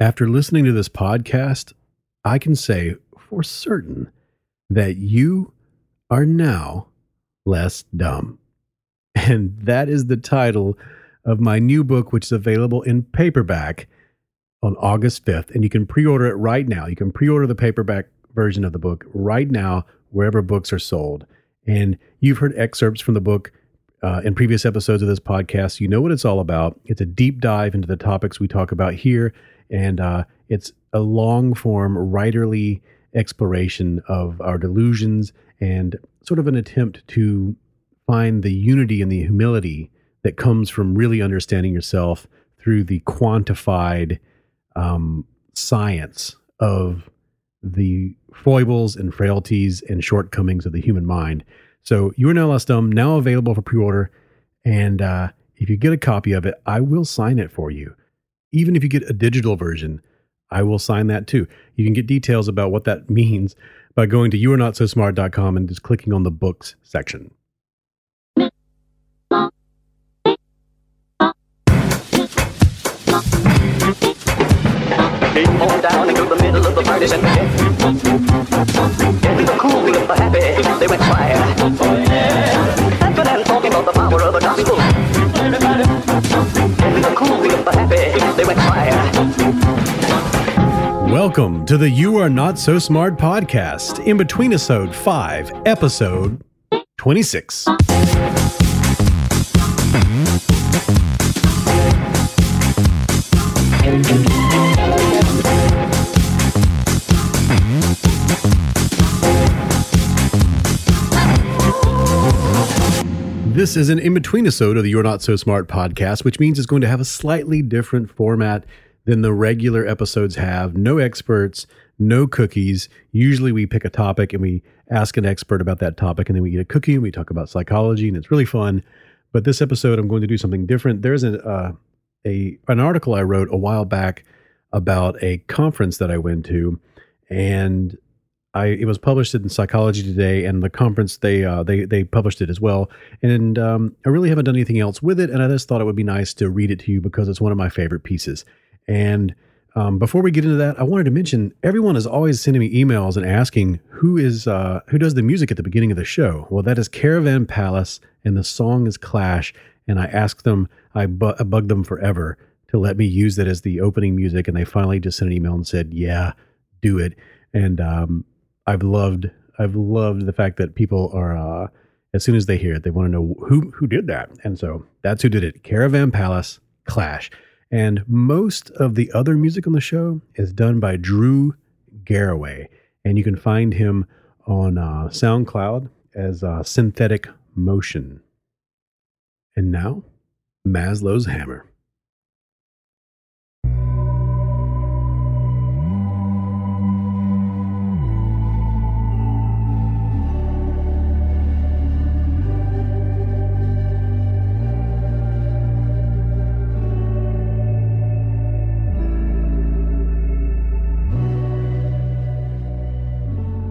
After listening to this podcast, I can say for certain that you are now less dumb. And that is the title of my new book, which is available in paperback on August 5th. And you can pre order it right now. You can pre order the paperback version of the book right now, wherever books are sold. And you've heard excerpts from the book uh, in previous episodes of this podcast. You know what it's all about. It's a deep dive into the topics we talk about here. And uh, it's a long form, writerly exploration of our delusions and sort of an attempt to find the unity and the humility that comes from really understanding yourself through the quantified um, science of the foibles and frailties and shortcomings of the human mind. So you are now less dumb, now available for pre-order. And uh, if you get a copy of it, I will sign it for you. Even if you get a digital version, I will sign that too. You can get details about what that means by going to youarenotsosmart.com and just clicking on the books section. We cool, we happy, they went talking about the power of gospel. We cool, we happy, they went. Welcome to the You Are Not So Smart podcast, in between episode 5, episode 26. This is an in between episode of the You're Not So Smart podcast, which means it's going to have a slightly different format than the regular episodes have. No experts, no cookies. Usually we pick a topic and we ask an expert about that topic, and then we eat a cookie and we talk about psychology, and it's really fun. But this episode, I'm going to do something different. There's a, uh, a an article I wrote a while back about a conference that I went to, and I it was published in Psychology Today, and the conference they uh, they they published it as well. And um, I really haven't done anything else with it, and I just thought it would be nice to read it to you because it's one of my favorite pieces. And um, before we get into that, I wanted to mention everyone is always sending me emails and asking who is uh, who does the music at the beginning of the show. Well, that is Caravan Palace, and the song is Clash. And I asked them, I, bu- I bugged them forever to let me use that as the opening music, and they finally just sent an email and said, "Yeah, do it." And um, I've loved I've loved the fact that people are uh, as soon as they hear it, they want to know who who did that, and so that's who did it. Caravan Palace Clash, and most of the other music on the show is done by Drew Garraway, and you can find him on uh, SoundCloud as uh, Synthetic Motion. And now, Maslow's Hammer.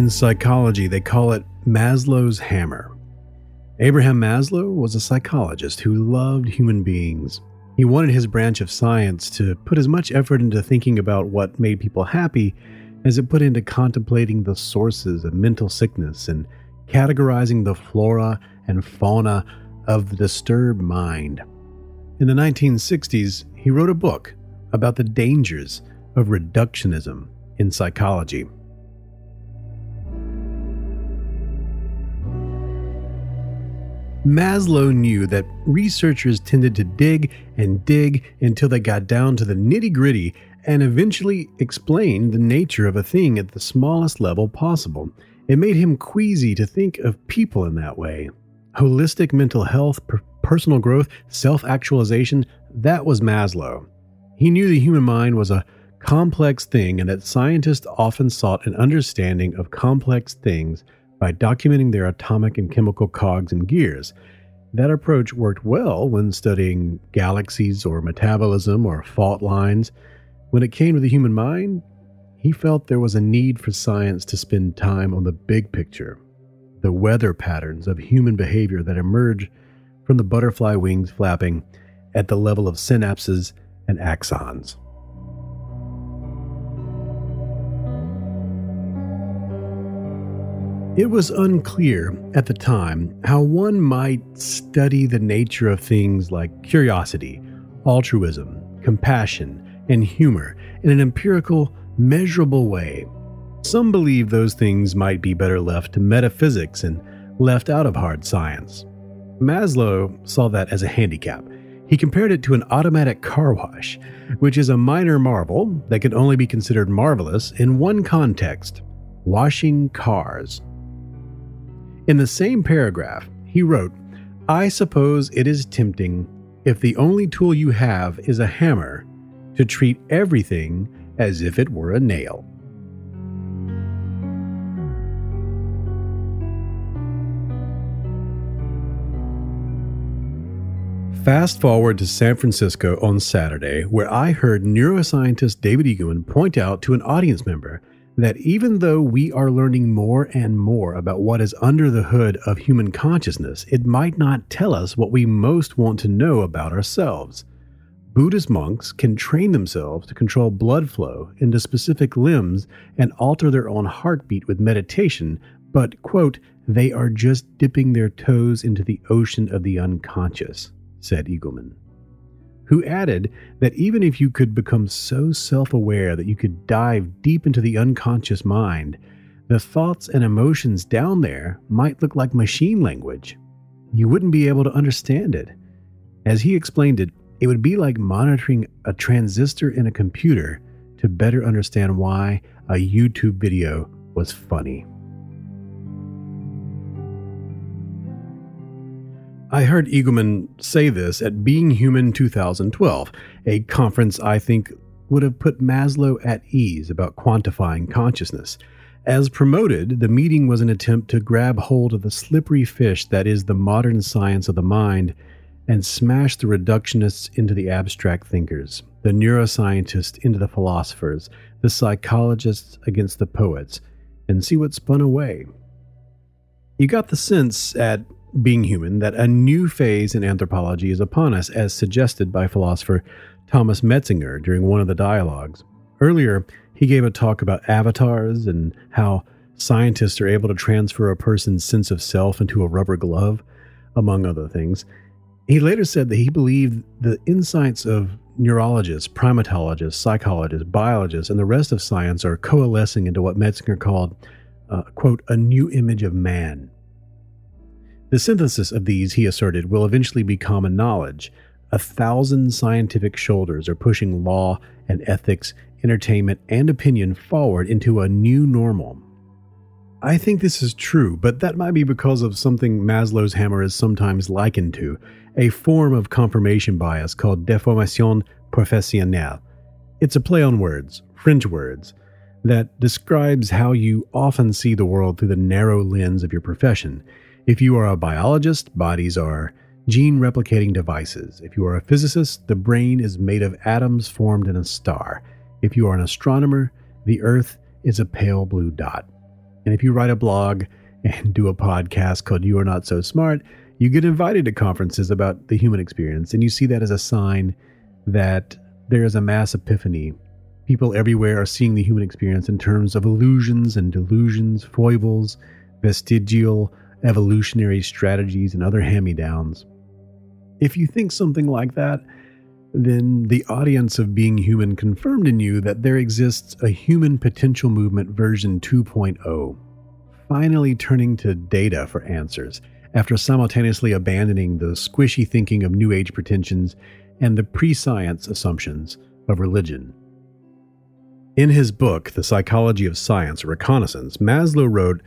In psychology, they call it Maslow's hammer. Abraham Maslow was a psychologist who loved human beings. He wanted his branch of science to put as much effort into thinking about what made people happy as it put into contemplating the sources of mental sickness and categorizing the flora and fauna of the disturbed mind. In the 1960s, he wrote a book about the dangers of reductionism in psychology. Maslow knew that researchers tended to dig and dig until they got down to the nitty gritty and eventually explained the nature of a thing at the smallest level possible. It made him queasy to think of people in that way. Holistic mental health, per- personal growth, self actualization that was Maslow. He knew the human mind was a complex thing and that scientists often sought an understanding of complex things by documenting their atomic and chemical cogs and gears. That approach worked well when studying galaxies or metabolism or fault lines. When it came to the human mind, he felt there was a need for science to spend time on the big picture, the weather patterns of human behavior that emerge from the butterfly wings flapping at the level of synapses and axons. It was unclear at the time how one might study the nature of things like curiosity, altruism, compassion, and humor in an empirical, measurable way. Some believe those things might be better left to metaphysics and left out of hard science. Maslow saw that as a handicap. He compared it to an automatic car wash, which is a minor marvel that can only be considered marvelous in one context washing cars. In the same paragraph, he wrote, I suppose it is tempting, if the only tool you have is a hammer, to treat everything as if it were a nail. Fast forward to San Francisco on Saturday, where I heard neuroscientist David Eagleman point out to an audience member that even though we are learning more and more about what is under the hood of human consciousness, it might not tell us what we most want to know about ourselves. Buddhist monks can train themselves to control blood flow into specific limbs and alter their own heartbeat with meditation, but, quote, they are just dipping their toes into the ocean of the unconscious said Eagleman, who added that even if you could become so self aware that you could dive deep into the unconscious mind, the thoughts and emotions down there might look like machine language. You wouldn't be able to understand it. As he explained it, it would be like monitoring a transistor in a computer to better understand why a YouTube video was funny. I heard Eagleman say this at Being Human 2012, a conference I think would have put Maslow at ease about quantifying consciousness. As promoted, the meeting was an attempt to grab hold of the slippery fish that is the modern science of the mind and smash the reductionists into the abstract thinkers, the neuroscientists into the philosophers, the psychologists against the poets, and see what spun away. You got the sense at being human that a new phase in anthropology is upon us, as suggested by philosopher Thomas Metzinger during one of the dialogues. Earlier, he gave a talk about avatars and how scientists are able to transfer a person's sense of self into a rubber glove, among other things. He later said that he believed the insights of neurologists, primatologists, psychologists, biologists, and the rest of science are coalescing into what Metzinger called, uh, quote, a new image of man, the synthesis of these, he asserted, will eventually be common knowledge. A thousand scientific shoulders are pushing law and ethics, entertainment, and opinion forward into a new normal. I think this is true, but that might be because of something Maslow's hammer is sometimes likened to a form of confirmation bias called deformation professionnelle. It's a play on words, French words, that describes how you often see the world through the narrow lens of your profession. If you are a biologist, bodies are gene replicating devices. If you are a physicist, the brain is made of atoms formed in a star. If you are an astronomer, the Earth is a pale blue dot. And if you write a blog and do a podcast called You Are Not So Smart, you get invited to conferences about the human experience, and you see that as a sign that there is a mass epiphany. People everywhere are seeing the human experience in terms of illusions and delusions, foibles, vestigial evolutionary strategies, and other hand me downs. If you think something like that, then the audience of Being Human confirmed in you that there exists a human potential movement version 2.0, finally turning to data for answers after simultaneously abandoning the squishy thinking of New Age pretensions and the pre science assumptions of religion. In his book, The Psychology of Science Reconnaissance, Maslow wrote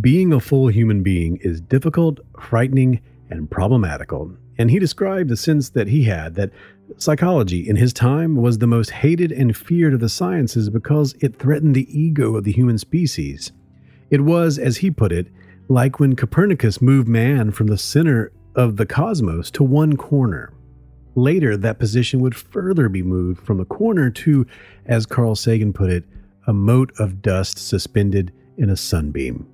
being a full human being is difficult, frightening, and problematical, and he described the sense that he had that Psychology, in his time, was the most hated and feared of the sciences because it threatened the ego of the human species. It was, as he put it, like when Copernicus moved man from the center of the cosmos to one corner. Later, that position would further be moved from the corner to, as Carl Sagan put it, a mote of dust suspended in a sunbeam.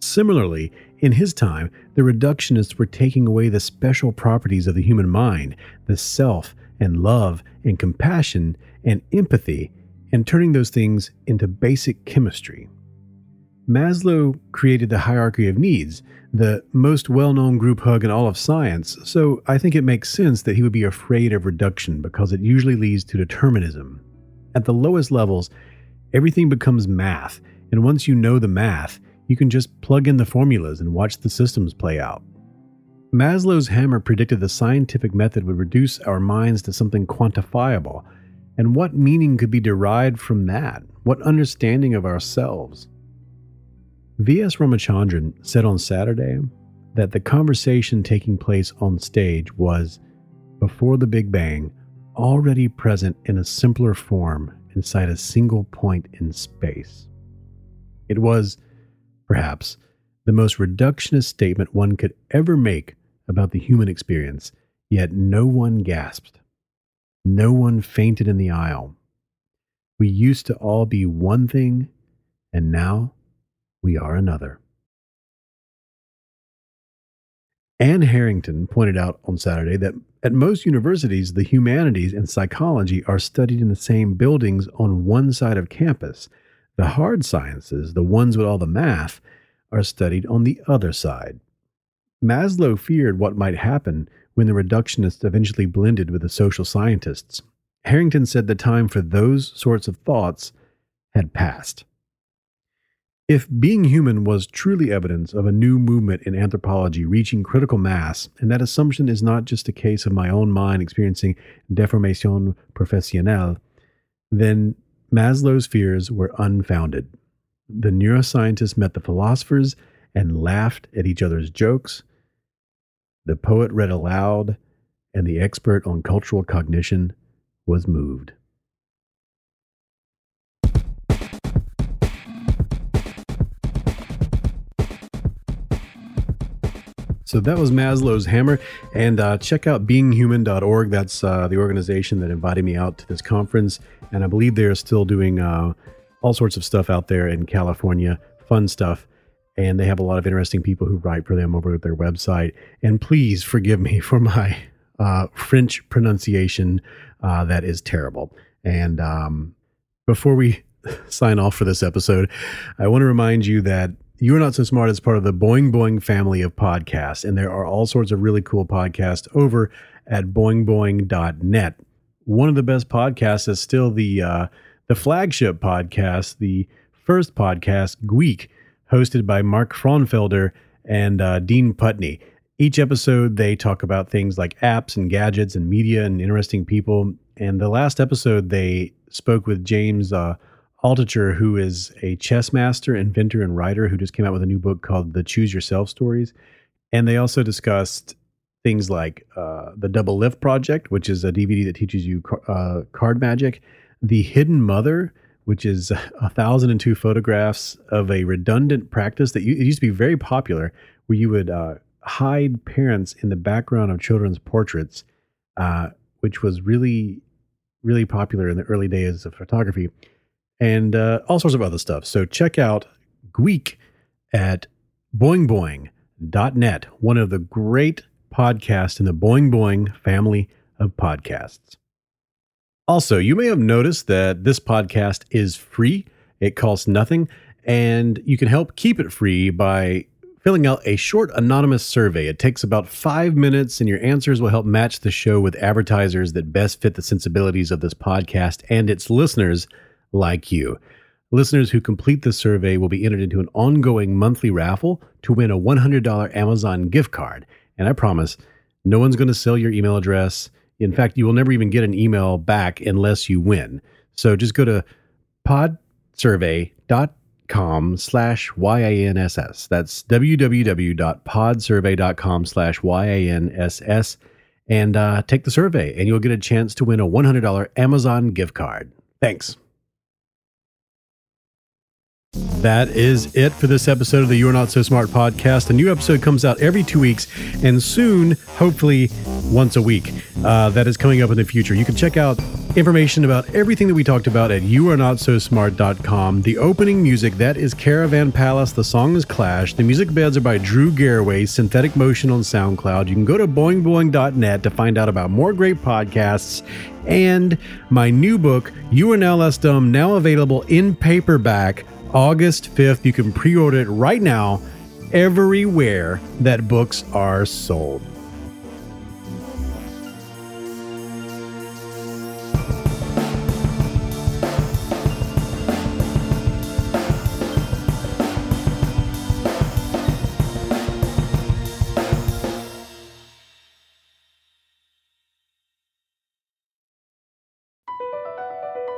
Similarly, in his time, the reductionists were taking away the special properties of the human mind, the self, and love, and compassion, and empathy, and turning those things into basic chemistry. Maslow created the hierarchy of needs, the most well known group hug in all of science, so I think it makes sense that he would be afraid of reduction because it usually leads to determinism. At the lowest levels, everything becomes math, and once you know the math, you can just plug in the formulas and watch the systems play out. Maslow's hammer predicted the scientific method would reduce our minds to something quantifiable. And what meaning could be derived from that? What understanding of ourselves? V.S. Ramachandran said on Saturday that the conversation taking place on stage was, before the Big Bang, already present in a simpler form inside a single point in space. It was, perhaps, the most reductionist statement one could ever make about the human experience, yet no one gasped. No one fainted in the aisle. We used to all be one thing, and now we are another. Anne Harrington pointed out on Saturday that at most universities, the humanities and psychology are studied in the same buildings on one side of campus. The hard sciences, the ones with all the math, are studied on the other side. Maslow feared what might happen when the reductionists eventually blended with the social scientists. Harrington said the time for those sorts of thoughts had passed. If being human was truly evidence of a new movement in anthropology reaching critical mass, and that assumption is not just a case of my own mind experiencing deformation professionnelle, then Maslow's fears were unfounded. The neuroscientists met the philosophers and laughed at each other's jokes. The poet read aloud, and the expert on cultural cognition was moved. So that was Maslow's hammer. And uh, check out beinghuman.org. That's uh, the organization that invited me out to this conference. And I believe they're still doing uh, all sorts of stuff out there in California, fun stuff. And they have a lot of interesting people who write for them over at their website. And please forgive me for my uh, French pronunciation. Uh, that is terrible. And um, before we sign off for this episode, I want to remind you that you're Not So Smart is part of the Boing Boing family of podcasts, and there are all sorts of really cool podcasts over at boingboing.net. One of the best podcasts is still the uh, the flagship podcast, the first podcast, Gweek, hosted by Mark Frauenfelder and uh, Dean Putney. Each episode, they talk about things like apps and gadgets and media and interesting people. And the last episode, they spoke with James uh, Altucher, who is a chess master, inventor, and writer who just came out with a new book called The Choose Yourself Stories. And they also discussed things like uh, the Double Lift Project, which is a DVD that teaches you uh, card magic, The Hidden Mother, which is a thousand and two photographs of a redundant practice that you, it used to be very popular, where you would uh, hide parents in the background of children's portraits, uh, which was really, really popular in the early days of photography and uh, all sorts of other stuff. So check out Gweek at boingboing.net, one of the great podcasts in the Boing Boing family of podcasts. Also, you may have noticed that this podcast is free. It costs nothing, and you can help keep it free by filling out a short anonymous survey. It takes about five minutes, and your answers will help match the show with advertisers that best fit the sensibilities of this podcast and its listeners like you. Listeners who complete the survey will be entered into an ongoing monthly raffle to win a $100 Amazon gift card. And I promise, no one's going to sell your email address. In fact, you will never even get an email back unless you win. So just go to podsurvey.com slash YANSS. That's www.podsurvey.com slash YANSS and uh, take the survey, and you'll get a chance to win a $100 Amazon gift card. Thanks. That is it for this episode of the You Are Not So Smart podcast. A new episode comes out every two weeks and soon, hopefully, once a week. Uh, that is coming up in the future. You can check out information about everything that we talked about at youarenotsosmart.com. The opening music, that is Caravan Palace. The song is Clash. The music beds are by Drew Garraway, Synthetic Motion on SoundCloud. You can go to boingboing.net to find out about more great podcasts and my new book, You Are Now Less Dumb, now available in paperback August 5th. You can pre order it right now everywhere that books are sold.